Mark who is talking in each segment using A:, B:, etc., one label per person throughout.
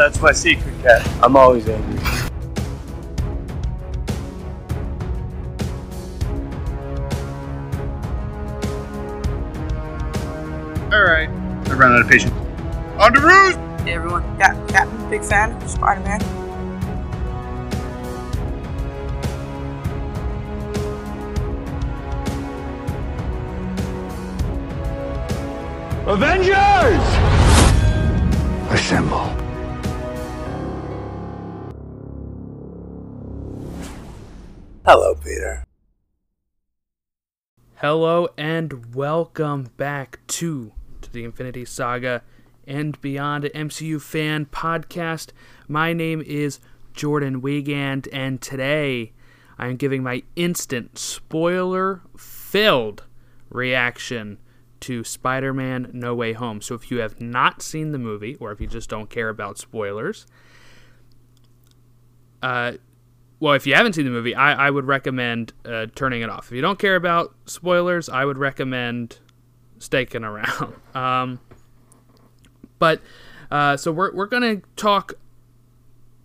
A: That's my secret, cat. I'm always angry.
B: All right. I ran out of patience. On the roost!
C: Hey everyone, Cap, Captain, big fan of Spider Man.
D: Avengers! Assemble.
A: Hello
E: and welcome back to, to the Infinity Saga and Beyond MCU fan podcast. My name is Jordan Wiegand, and today I am giving my instant spoiler filled reaction to Spider Man No Way Home. So if you have not seen the movie, or if you just don't care about spoilers, uh, well, if you haven't seen the movie, I, I would recommend uh, turning it off. If you don't care about spoilers, I would recommend sticking around. Um, but uh, so we're we're gonna talk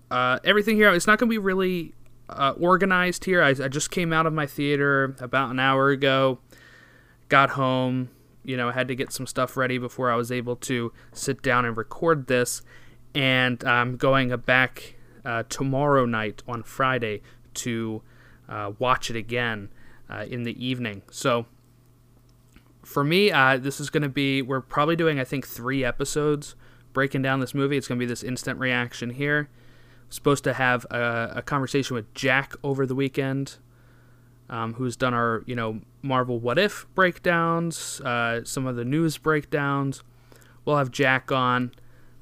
E: uh, everything here. It's not gonna be really uh, organized here. I, I just came out of my theater about an hour ago. Got home, you know, had to get some stuff ready before I was able to sit down and record this. And I'm going back uh, tomorrow night on Friday to uh, watch it again uh, in the evening. So for me, uh, this is going to be, we're probably doing, I think, three episodes breaking down this movie. It's going to be this instant reaction here. supposed to have a, a, conversation with Jack over the weekend, um, who's done our, you know, Marvel What If breakdowns, uh, some of the news breakdowns. We'll have Jack on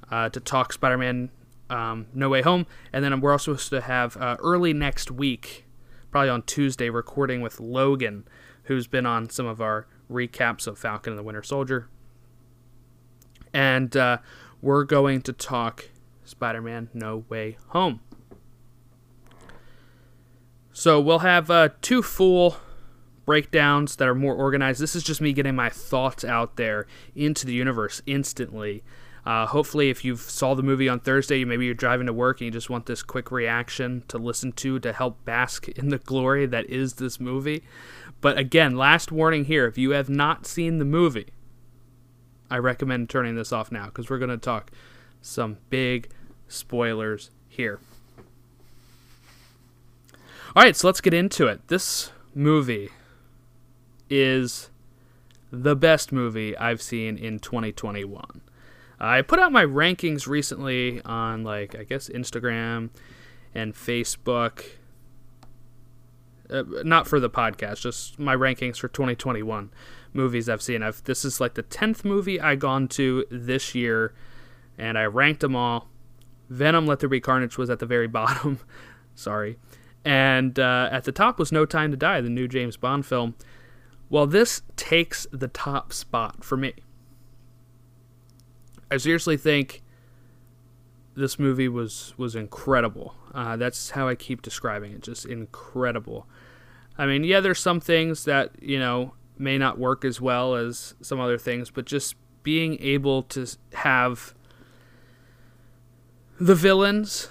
E: uh, to talk Spider Man um, No Way Home. And then we're also supposed to have uh, early next week, probably on Tuesday, recording with Logan, who's been on some of our recaps of Falcon and the Winter Soldier. And uh, we're going to talk Spider Man No Way Home. So we'll have uh, two full breakdowns that are more organized. This is just me getting my thoughts out there into the universe instantly. Uh, hopefully, if you saw the movie on Thursday, maybe you're driving to work and you just want this quick reaction to listen to to help bask in the glory that is this movie. But again, last warning here: if you have not seen the movie, I recommend turning this off now because we're going to talk some big spoilers here. All right, so let's get into it. This movie is the best movie I've seen in 2021. I put out my rankings recently on like I guess Instagram and Facebook. Uh, not for the podcast, just my rankings for 2021 movies I've seen. I've this is like the 10th movie I gone to this year and I ranked them all. Venom Let There Be Carnage was at the very bottom. Sorry. And uh, at the top was No Time to Die, the new James Bond film. Well, this takes the top spot for me. I seriously think this movie was was incredible. Uh, that's how I keep describing it, just incredible. I mean, yeah, there's some things that you know may not work as well as some other things, but just being able to have the villains,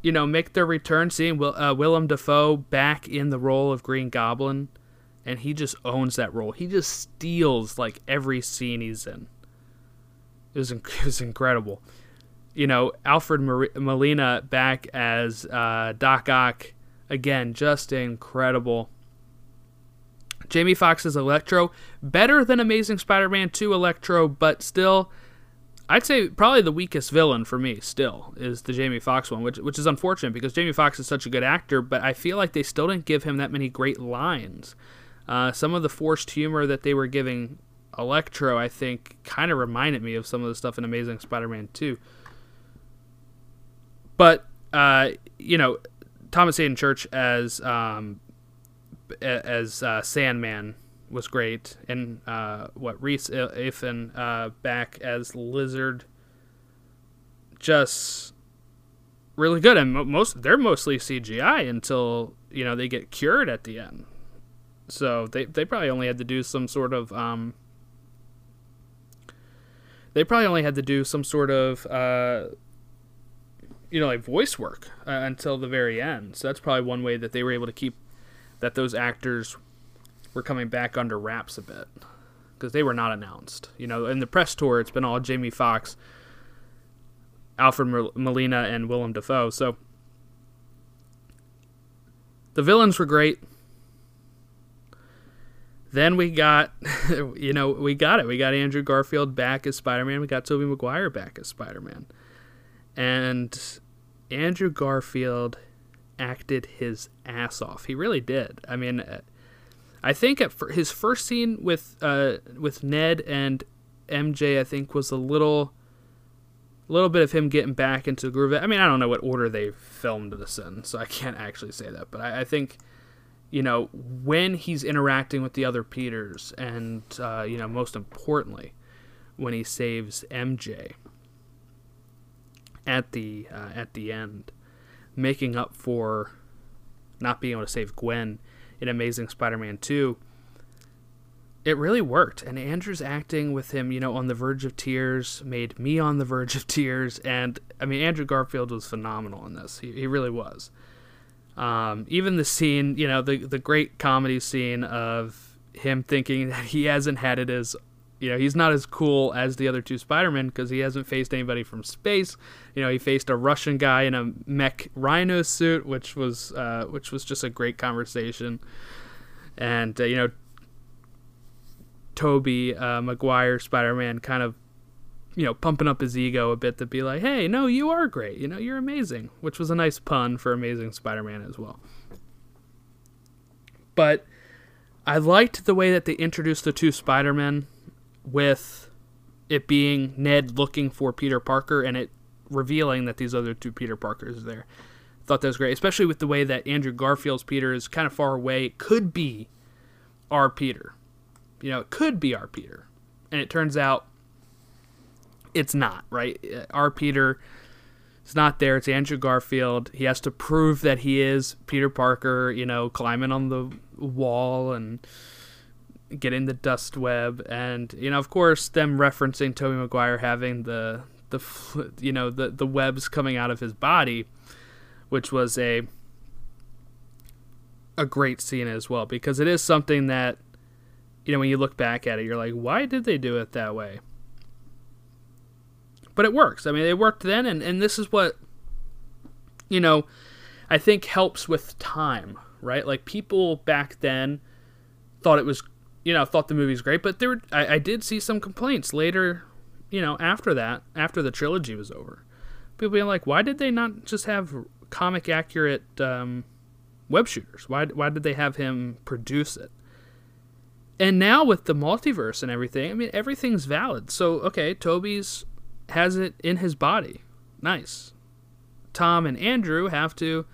E: you know, make their return, seeing Will, uh, Willem Dafoe back in the role of Green Goblin, and he just owns that role. He just steals like every scene he's in. It was, it was incredible. You know, Alfred Molina back as uh, Doc Ock again, just incredible. Jamie Foxx's Electro, better than Amazing Spider-Man 2 Electro, but still, I'd say probably the weakest villain for me. Still is the Jamie Foxx one, which which is unfortunate because Jamie Foxx is such a good actor, but I feel like they still didn't give him that many great lines. Uh, some of the forced humor that they were giving Electro, I think, kind of reminded me of some of the stuff in Amazing Spider-Man 2. But uh, you know, Thomas Haden Church as um, as uh, Sandman was great, and uh, what Rhys Ifan uh, back as Lizard, just really good. And most they're mostly CGI until you know they get cured at the end. So they they probably only had to do some sort of um, they probably only had to do some sort of uh, you know, like voice work uh, until the very end. So that's probably one way that they were able to keep that those actors were coming back under wraps a bit because they were not announced. You know, in the press tour, it's been all Jamie Foxx Alfred Molina, and Willem Dafoe. So the villains were great. Then we got, you know, we got it. We got Andrew Garfield back as Spider Man. We got Tobey Maguire back as Spider Man. And Andrew Garfield acted his ass off. He really did. I mean, uh, I think at his first scene with uh, with Ned and MJ, I think was a little, little bit of him getting back into the groove. I mean, I don't know what order they filmed this in, so I can't actually say that. But I, I think, you know, when he's interacting with the other Peters, and uh, you know, most importantly, when he saves MJ at the uh, at the end, making up for not being able to save Gwen in Amazing Spider-Man 2, it really worked. And Andrew's acting with him, you know, on the verge of tears made me on the verge of tears. And I mean, Andrew Garfield was phenomenal in this. He, he really was. Um, even the scene, you know, the the great comedy scene of him thinking that he hasn't had it as you know he's not as cool as the other two Spider-Men because he hasn't faced anybody from space. You know, he faced a Russian guy in a mech rhino suit, which was uh, which was just a great conversation. And uh, you know, Tobey uh, Maguire Spider-Man kind of you know pumping up his ego a bit to be like, hey, no, you are great. You know, you're amazing, which was a nice pun for Amazing Spider-Man as well. But I liked the way that they introduced the two Spider-Men with it being Ned looking for Peter Parker and it revealing that these other two Peter Parkers are there. Thought that was great, especially with the way that Andrew Garfield's Peter is kind of far away. It could be our Peter. You know, it could be our Peter. And it turns out it's not, right? Uh, Our Peter is not there. It's Andrew Garfield. He has to prove that he is Peter Parker, you know, climbing on the wall and getting the dust web, and you know, of course, them referencing Tobey Maguire having the the you know the the webs coming out of his body, which was a a great scene as well because it is something that you know when you look back at it, you're like, why did they do it that way? But it works. I mean, it worked then, and and this is what you know. I think helps with time, right? Like people back then thought it was you know, thought the movie's great, but there were, I, I did see some complaints later, you know, after that, after the trilogy was over. People being like, why did they not just have comic accurate um, web shooters? Why, why did they have him produce it? And now with the multiverse and everything, I mean, everything's valid. So, okay, Tobey's has it in his body. Nice. Tom and Andrew have to,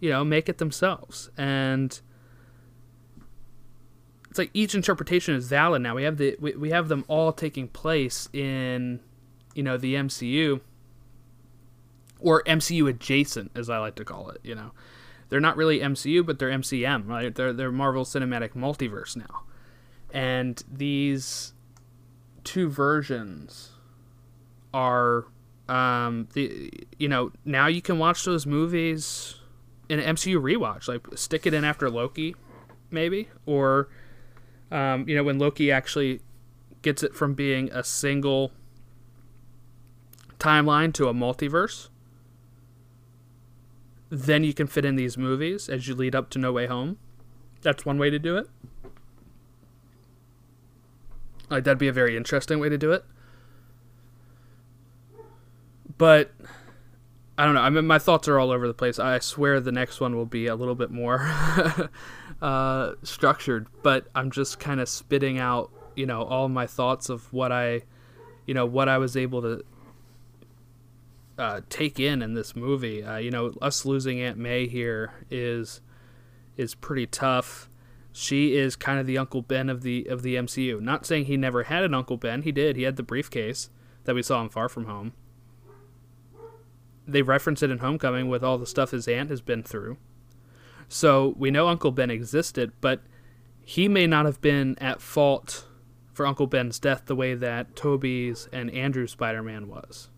E: you know, make it themselves. And it's like each interpretation is valid now. We have the we, we have them all taking place in you know the MCU or MCU adjacent as I like to call it, you know. They're not really MCU, but they're MCM, right? They're they're Marvel Cinematic Multiverse now. And these two versions are um the you know, now you can watch those movies in MCU rewatch, like stick it in after Loki maybe or um, you know, when Loki actually gets it from being a single timeline to a multiverse, then you can fit in these movies as you lead up to No Way Home. That's one way to do it. Like that'd be a very interesting way to do it. But I don't know. I mean, my thoughts are all over the place. I swear the next one will be a little bit more uh, structured, but I'm just kind of spitting out, you know, all my thoughts of what I, you know, what I was able to uh, take in in this movie. Uh, you know, us losing Aunt May here is is pretty tough. She is kind of the Uncle Ben of the of the MCU. Not saying he never had an Uncle Ben. He did. He had the briefcase that we saw in Far From Home they reference it in Homecoming with all the stuff his aunt has been through. So we know Uncle Ben existed, but he may not have been at fault for Uncle Ben's death the way that Tobey's and Andrew's Spider Man was.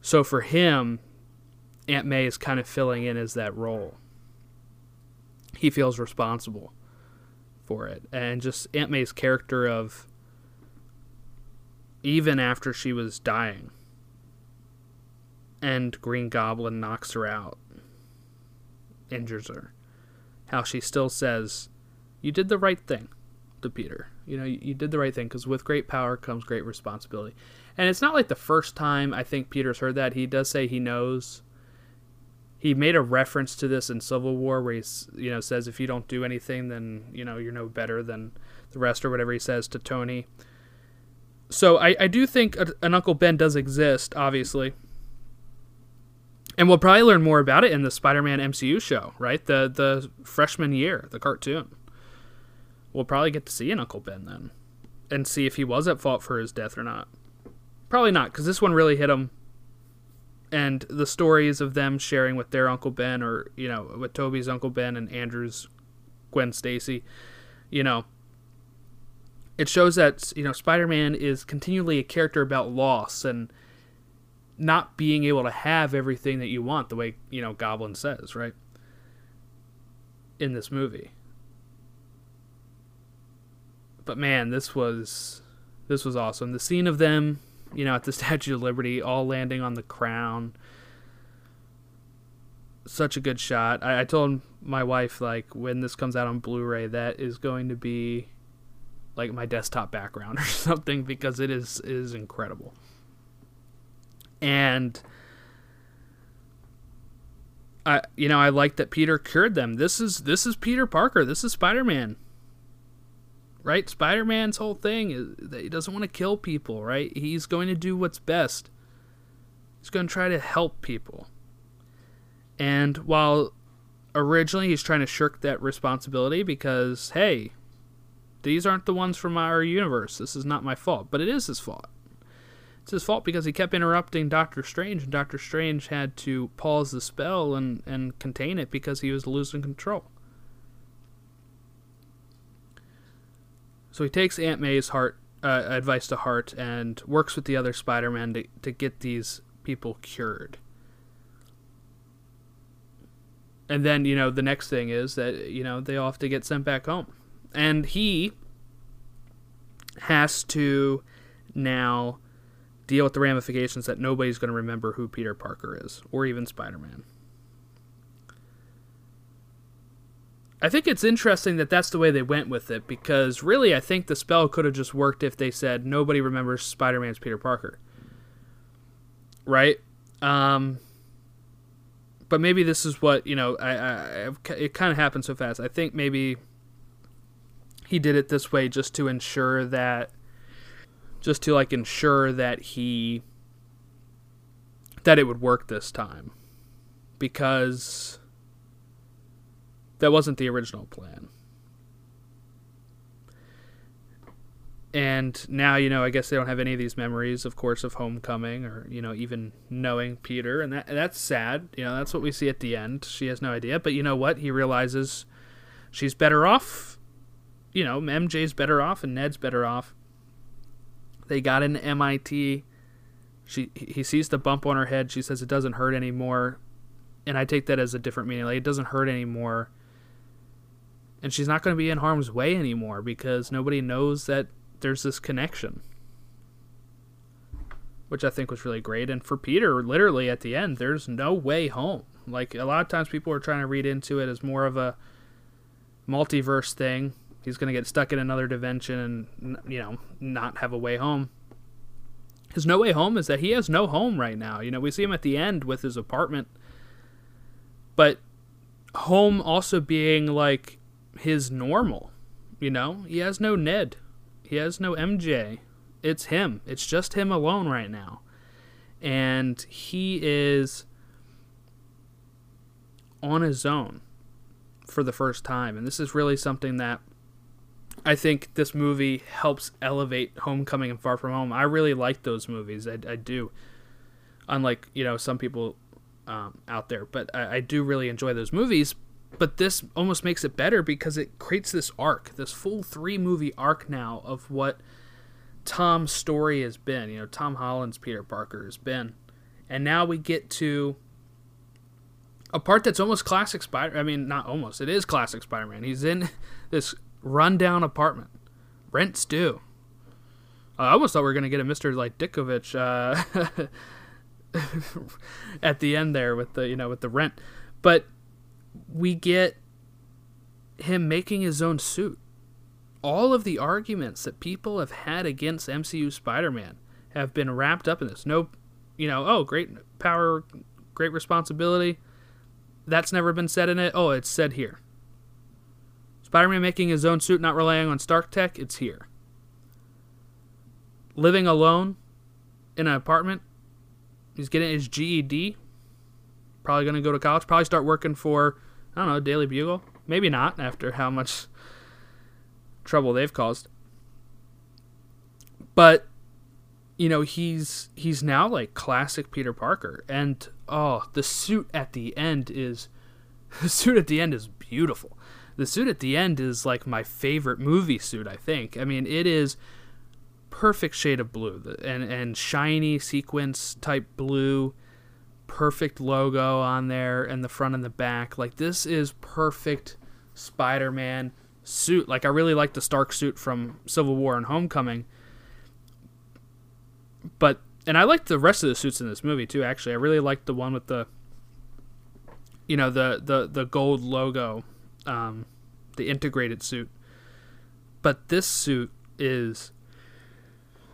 E: So for him, Aunt May is kind of filling in as that role. He feels responsible for it. And just Aunt May's character of even after she was dying and Green Goblin knocks her out, injures her, how she still says, You did the right thing to Peter. You know, you, you did the right thing because with great power comes great responsibility. And it's not like the first time I think Peter's heard that. He does say he knows. He made a reference to this in Civil War where he, you know, says if you don't do anything, then you know you're no better than the rest, or whatever he says to Tony. So I, I do think an Uncle Ben does exist, obviously, and we'll probably learn more about it in the Spider-Man MCU show, right? The the freshman year, the cartoon. We'll probably get to see an Uncle Ben then, and see if he was at fault for his death or not. Probably not, because this one really hit him. And the stories of them sharing with their Uncle Ben, or you know, with Tobey's Uncle Ben and Andrew's Gwen Stacy, you know, it shows that you know Spider-Man is continually a character about loss and not being able to have everything that you want, the way you know Goblin says, right? In this movie. But man, this was this was awesome. The scene of them you know, at the Statue of Liberty, all landing on the crown. Such a good shot. I, I told my wife, like, when this comes out on Blu ray, that is going to be like my desktop background or something because it is it is incredible. And I you know, I like that Peter cured them. This is this is Peter Parker. This is Spider-Man right? Spider Man's whole thing is that he doesn't want to kill people, right? He's going to do what's best. He's going to try to help people. And while originally he's trying to shirk that responsibility because, hey, these aren't the ones from our universe. This is not my fault. But it is his fault. It's his fault because he kept interrupting Doctor Strange, and Doctor Strange had to pause the spell and, and contain it because he was losing control. So he takes Aunt May's heart uh, advice to heart and works with the other Spider-Man to, to get these people cured. And then, you know, the next thing is that, you know, they all have to get sent back home. And he has to now deal with the ramifications that nobody's going to remember who Peter Parker is, or even Spider Man. I think it's interesting that that's the way they went with it because really, I think the spell could have just worked if they said nobody remembers Spider Man's Peter Parker. Right? Um, but maybe this is what, you know, I, I it kind of happened so fast. I think maybe he did it this way just to ensure that, just to like ensure that he, that it would work this time. Because that wasn't the original plan. And now, you know, I guess they don't have any of these memories, of course, of homecoming or, you know, even knowing Peter. And that that's sad. You know, that's what we see at the end. She has no idea. But you know what? He realizes she's better off. You know, MJ's better off and Ned's better off. They got into MIT. She he sees the bump on her head. She says it doesn't hurt anymore. And I take that as a different meaning. Like it doesn't hurt anymore and she's not going to be in harm's way anymore because nobody knows that there's this connection which i think was really great and for peter literally at the end there's no way home like a lot of times people are trying to read into it as more of a multiverse thing he's going to get stuck in another dimension and you know not have a way home his no way home is that he has no home right now you know we see him at the end with his apartment but home also being like his normal. You know, he has no Ned, he has no MJ. It's him. It's just him alone right now, and he is on his own for the first time. And this is really something that I think this movie helps elevate Homecoming and Far From Home. I really like those movies. I, I do. Unlike, you know, some people um, out there. But I, I do really enjoy those movies but this almost makes it better because it creates this arc, this full three movie arc now of what Tom's story has been. You know, Tom Holland's Peter Parker has been. And now we get to a part that's almost classic Spider. I mean, not almost. It is classic Spider-Man. He's in this rundown apartment. Rent's due. I almost thought we were gonna get a Mister like Ditkovich uh, at the end there with the you know with the rent, but we get him making his own suit. All of the arguments that people have had against MCU Spider-Man have been wrapped up in this. No, you know, oh, great power, great responsibility. That's never been said in it. Oh, it's said here. Spider-Man making his own suit, not relying on Stark tech. It's here. Living alone in an apartment. He's getting his GED. Probably going to go to college. Probably start working for I don't know Daily Bugle. Maybe not after how much trouble they've caused. But you know, he's he's now like classic Peter Parker and oh, the suit at the end is the suit at the end is beautiful. The suit at the end is like my favorite movie suit, I think. I mean, it is perfect shade of blue. And and shiny sequence type blue perfect logo on there and the front and the back. Like this is perfect spider-man suit. Like i really like the stark suit from civil war and homecoming. But and i like the rest of the suits in this movie too actually. I really like the one with the you know the the the gold logo um the integrated suit but this suit is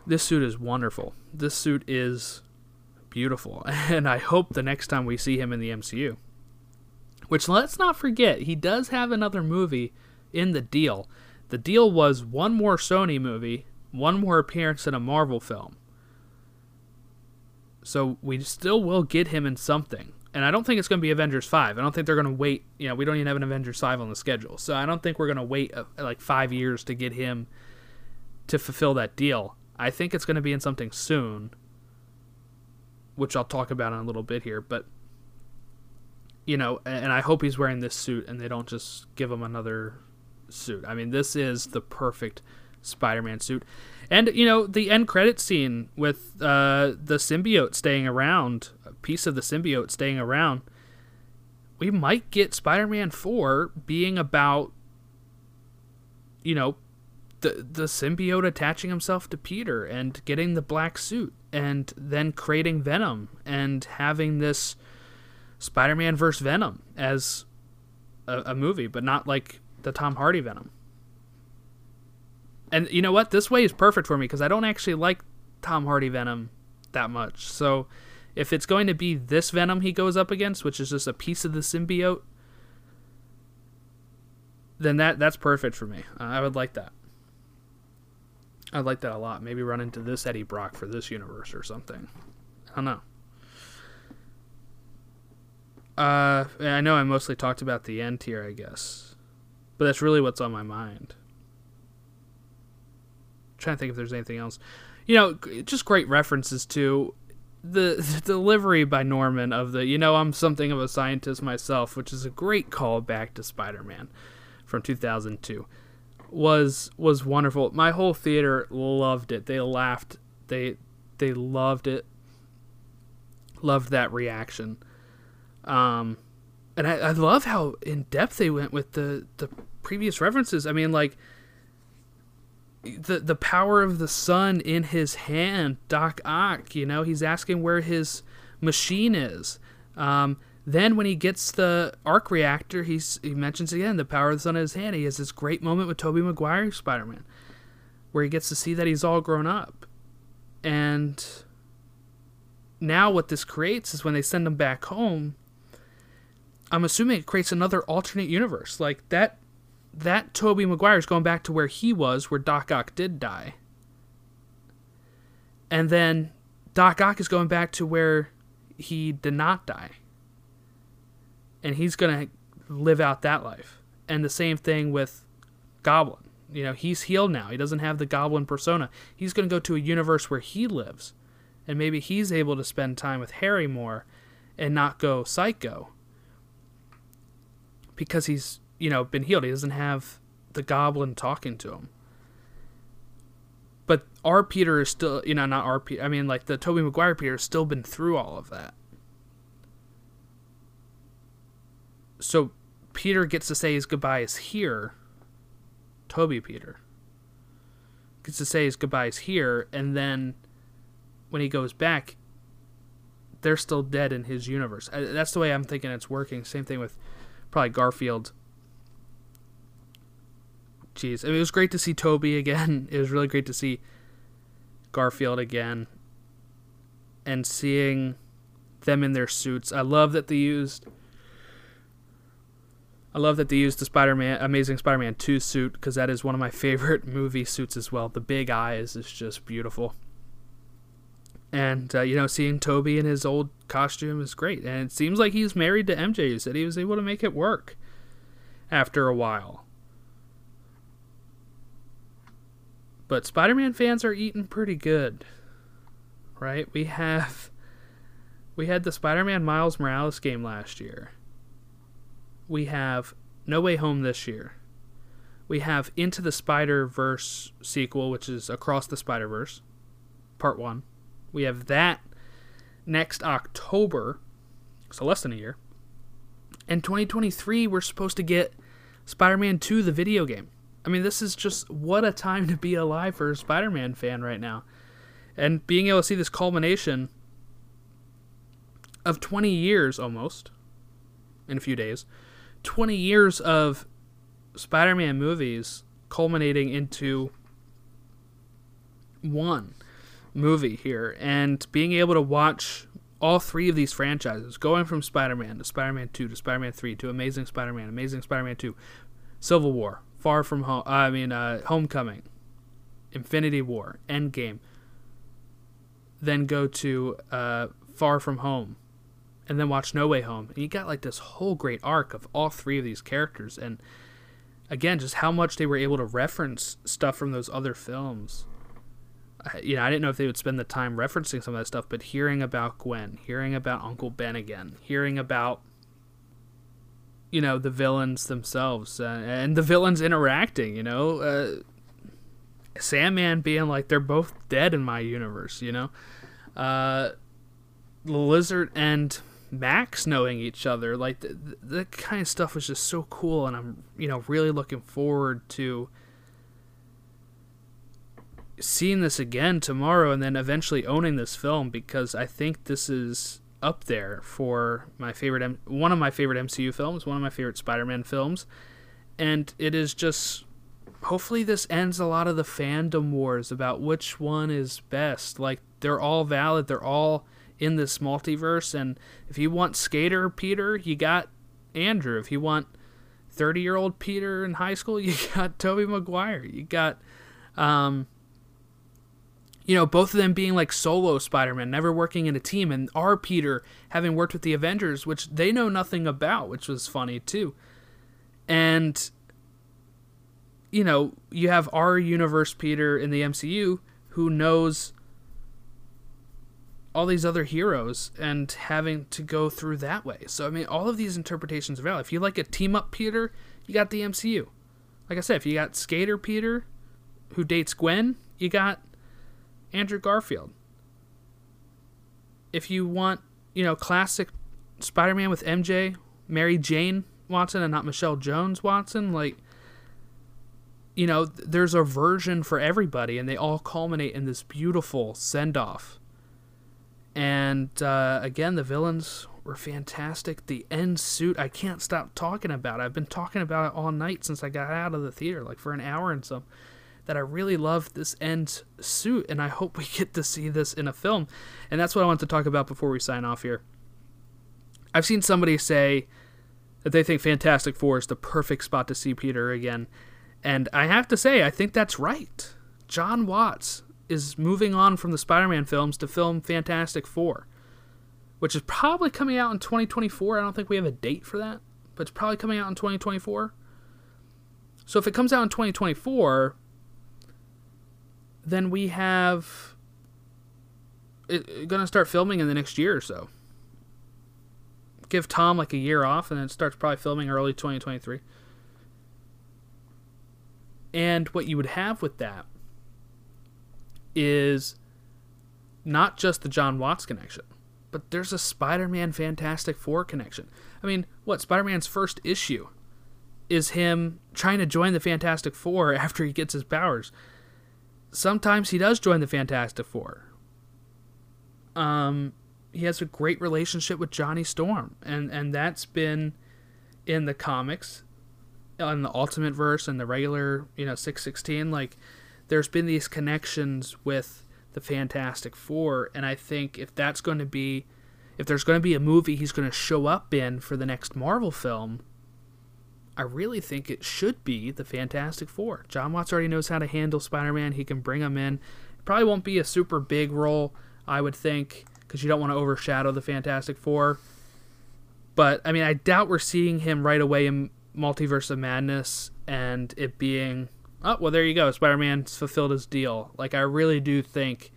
E: this suit is wonderful. This suit is beautiful, and I hope the next time we see him in the MCU, which let's not forget, he does have another movie in the deal. The deal was one more Sony movie, one more appearance in a Marvel film. So we still will get him in something. And I don't think it's going to be Avengers 5. I don't think they're going to wait. You know, we don't even have an Avengers 5 on the schedule. So I don't think we're going to wait uh, like five years to get him to fulfill that deal. I think it's going to be in something soon, which I'll talk about in a little bit here. But you know, and I hope he's wearing this suit and they don't just give him another suit. I mean, this is the perfect Spider-Man suit, and you know, the end credit scene with uh, the symbiote staying around, piece of the symbiote staying around. We might get Spider-Man Four being about, you know, the the symbiote attaching himself to Peter and getting the black suit and then creating Venom and having this Spider-Man versus Venom as a, a, movie, but not like the Tom Hardy Venom. And you know what? This way is perfect for me because I don't actually like Tom Hardy Venom that much. So if it's going to be this Venom he goes up against, which is just a piece of the symbiote, then that that's perfect for me. Uh, I would like that. I'd like that a lot. Maybe run into this Eddie Brock for this universe or something. I don't know. Uh, I know I mostly talked about the end here, I guess, but that's really what's on my mind. I'm trying to think if there's anything else. You know, just great references to the, the delivery by Norman of the "you know I'm something of a scientist myself," which is a great callback to Spider-Man from 2002 was was wonderful. My whole theater loved it. They laughed. They they loved it. Loved that reaction. Um, and I, I love how in depth they went with the the previous references. I mean, like the the power of the sun in his hand, Doc Ock. You know, he's asking where his machine is. Um, then when he gets the arc reactor, he's he mentions again the power of the sun in his hand. He has this great moment with Tobey Maguire Spider Man, where he gets to see that he's all grown up. And now what this creates is when they send him back home, I'm assuming it creates another alternate universe. Like that that Tobey Maguire is going back to where he was, where Doc Ock did die. And then Doc Ock is going back to where he did not die and he's gonna live out that life. And the same thing with Goblin. You know, he's healed now. He doesn't have the Goblin persona. He's gonna go to a universe where he lives, and maybe he's able to spend time with Harry more, and not go psycho. Because he's you know been healed. He doesn't have the Goblin talking to him. But our Peter is still, you know, not our Peter. I mean, like the Tobey Maguire Peter has still been through all of that so Peter gets to say his goodbyes here. Tobey Peter gets to say his goodbyes here, and then when he goes back, they're still dead in his universe. Uh, That's the way I'm thinking it's working. Same thing with probably Garfield. Jeez, I mean, it was great to see Tobey again. It was really great to see Garfield again, and seeing them in their suits. I love that they used. I love that they used the Spider-Man, Amazing Spider-Man 2 suit because that is one of my favorite movie suits as well. The big eyes is just beautiful. And uh, you know, seeing Tobey in his old costume is great. And it seems like he's married to MJ. He said he was able to make it work after a while. But Spider-Man fans are eating pretty good, right? We have we had the Spider-Man Miles Morales game last year. We have No Way Home this year. We have Into the Spider Verse sequel, which is Across the Spider Verse, Part One. We have that next October, so less than a year. In 2023, we're supposed to get Spider Man 2, the video game. I mean, this is just what a time to be alive for a Spider Man fan right now. And being able to see this culmination of 20 years almost, in a few days, 20 years of Spider Man movies culminating into one movie here and being able to watch all three of these franchises going from Spider-Man to Spider-Man 2 to Spider-Man 3 to Amazing Spider-Man, Amazing Spider-Man 2, Civil War, Far From Home, I mean uh, Homecoming, Infinity War, Endgame, then go to uh, Far From Home, and then watch No Way Home. And you got like this whole great arc of all three of these characters and again just how much they were able to reference stuff from those other films you know, I didn't know if they would spend the time referencing some of that stuff, but hearing about Gwen, hearing about Uncle Ben again, hearing about, you know, the villains themselves uh, and the villains interacting, you know, uh, Sandman being like, they're both dead in my universe, you know, uh, Lizard and Max knowing each other, like, th- th- that kind of stuff was just so cool, and I'm, you know, really looking forward to seeing this again tomorrow and then eventually owning this film because I think this is up there for my favorite M- one of my favorite MCU films, one of my favorite Spider-Man films, and it is just hopefully this ends a lot of the fandom wars about which one is best. Like they're all valid, they're all in this multiverse and if you want skater Peter, you got Andrew. If you want 30-year-old Peter in high school, you got Tobey Maguire. You got um you know, both of them being like solo Spider Man, never working in a team, and our Peter having worked with the Avengers, which they know nothing about, which was funny too. And, you know, you have our universe Peter in the MCU who knows all these other heroes and having to go through that way. So, I mean, all of these interpretations are valid. If you like a team up Peter, you got the MCU. Like I said, if you got Skater Peter who dates Gwen, you got Andrew Garfield. If you want, you know, classic Spider-Man with MJ, Mary Jane Watson, and not Michelle Jones Watson, like, you know, th- there's a version for everybody, and they all culminate in this beautiful send-off. And uh, again, the villains were fantastic. The end suit, I can't stop talking about. It. I've been talking about it all night since I got out of the theater, like for an hour and some that I really love this end suit, and I hope we get to see this in a film. And that's what I want to talk about before we sign off here. I've seen somebody say that they think Fantastic Four is the perfect spot to see Peter again, and I have to say, I think that's right. John Watts is moving on from the Spider Man films to film Fantastic Four, which is probably coming out in 2024. I don't think we have a date for that, but it's probably coming out in 2024. So if it comes out in 2024, then we have it, gonna start filming in the next year or so. Give Tom like a year off, and then starts probably filming early 2023. And what you would have with that is not just the John Watts connection. but there's a Spider-Man Fantastic Four connection. I mean, what Spider-Man's first issue is him trying to join the Fantastic Four after he gets his powers. Sometimes he does join the Fantastic Four. Um, he has a great relationship with Johnny Storm, and and that's been in the comics, on the Ultimate Verse and the regular, you know, six sixteen. Like, there's been these connections with the Fantastic Four, and I think if that's going to be, if there's going to be a movie he's going to show up in for the next Marvel film, I really think it should be the Fantastic Four. John Watts already knows how to handle Spider Man. He can bring him in. It probably won't be a super big role, I would think, because you don't want to overshadow the Fantastic Four. But I mean, I doubt we're seeing him right away in Multiverse of Madness and it being, oh well, there you go, Spider Man's fulfilled his deal. Like I really do think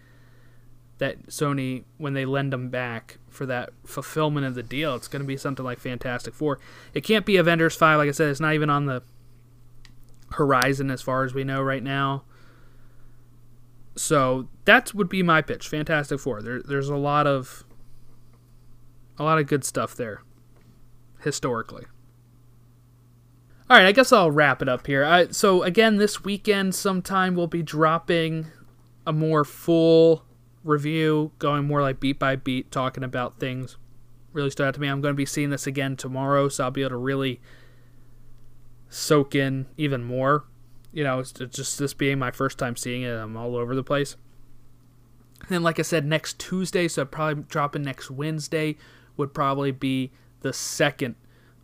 E: that Sony, when they lend them back for that fulfillment of the deal, it's going to be something like Fantastic Four. It can't be Avengers Five, like I said. It's not even on the horizon as far as we know right now. So that would be my pitch. Fantastic Four. There, there's a lot of a lot of good stuff there historically. All right, I guess I'll wrap it up here. I, so again, this weekend sometime we'll be dropping a more full review, going more like beat by beat, talking about things really stood out to me. I'm going to be seeing this again tomorrow, so I'll be able to really soak in even more. You know, it's just this being my first time seeing it, I'm all over the place. And then, like I said, next Tuesday, so probably dropping next Wednesday, would probably be the second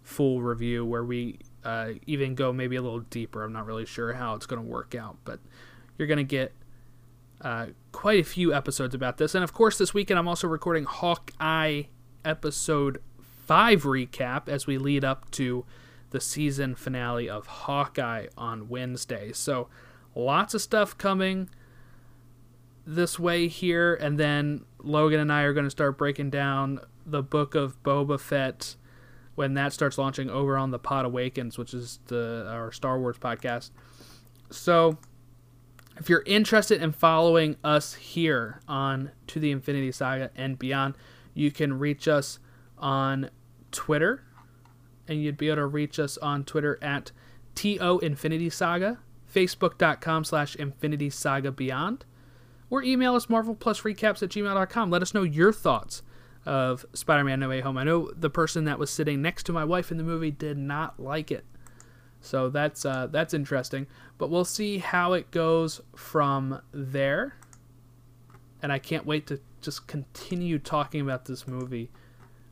E: full review where we uh, even go maybe a little deeper. I'm not really sure how it's going to work out, but you're going to get uh, quite a few episodes about this. And of course, this weekend I'm also recording Hawkeye episode 5 recap as we lead up to the season finale of Hawkeye on Wednesday. So lots of stuff coming this way here. And then Logan and I are going to start breaking down the book of Boba Fett when that starts launching over on the Pod Awakens, which is the our Star Wars podcast. So if you're interested in following us here on To the Infinity Saga and beyond, you can reach us on Twitter, and you'd be able to reach us on Twitter at TO Infinity Saga, Facebook.com slash Infinity Saga Beyond, or email us Marvel Plus Recaps at gmail.com. Let us know your thoughts of Spider Man No Way Home. I know the person that was sitting next to my wife in the movie did not like it. So that's uh, that's interesting, but we'll see how it goes from there. And I can't wait to just continue talking about this movie,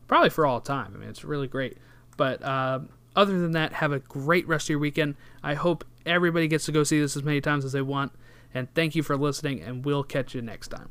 E: probably for all time. I mean, it's really great. But uh, other than that, have a great rest of your weekend. I hope everybody gets to go see this as many times as they want. And thank you for listening, and we'll catch you next time.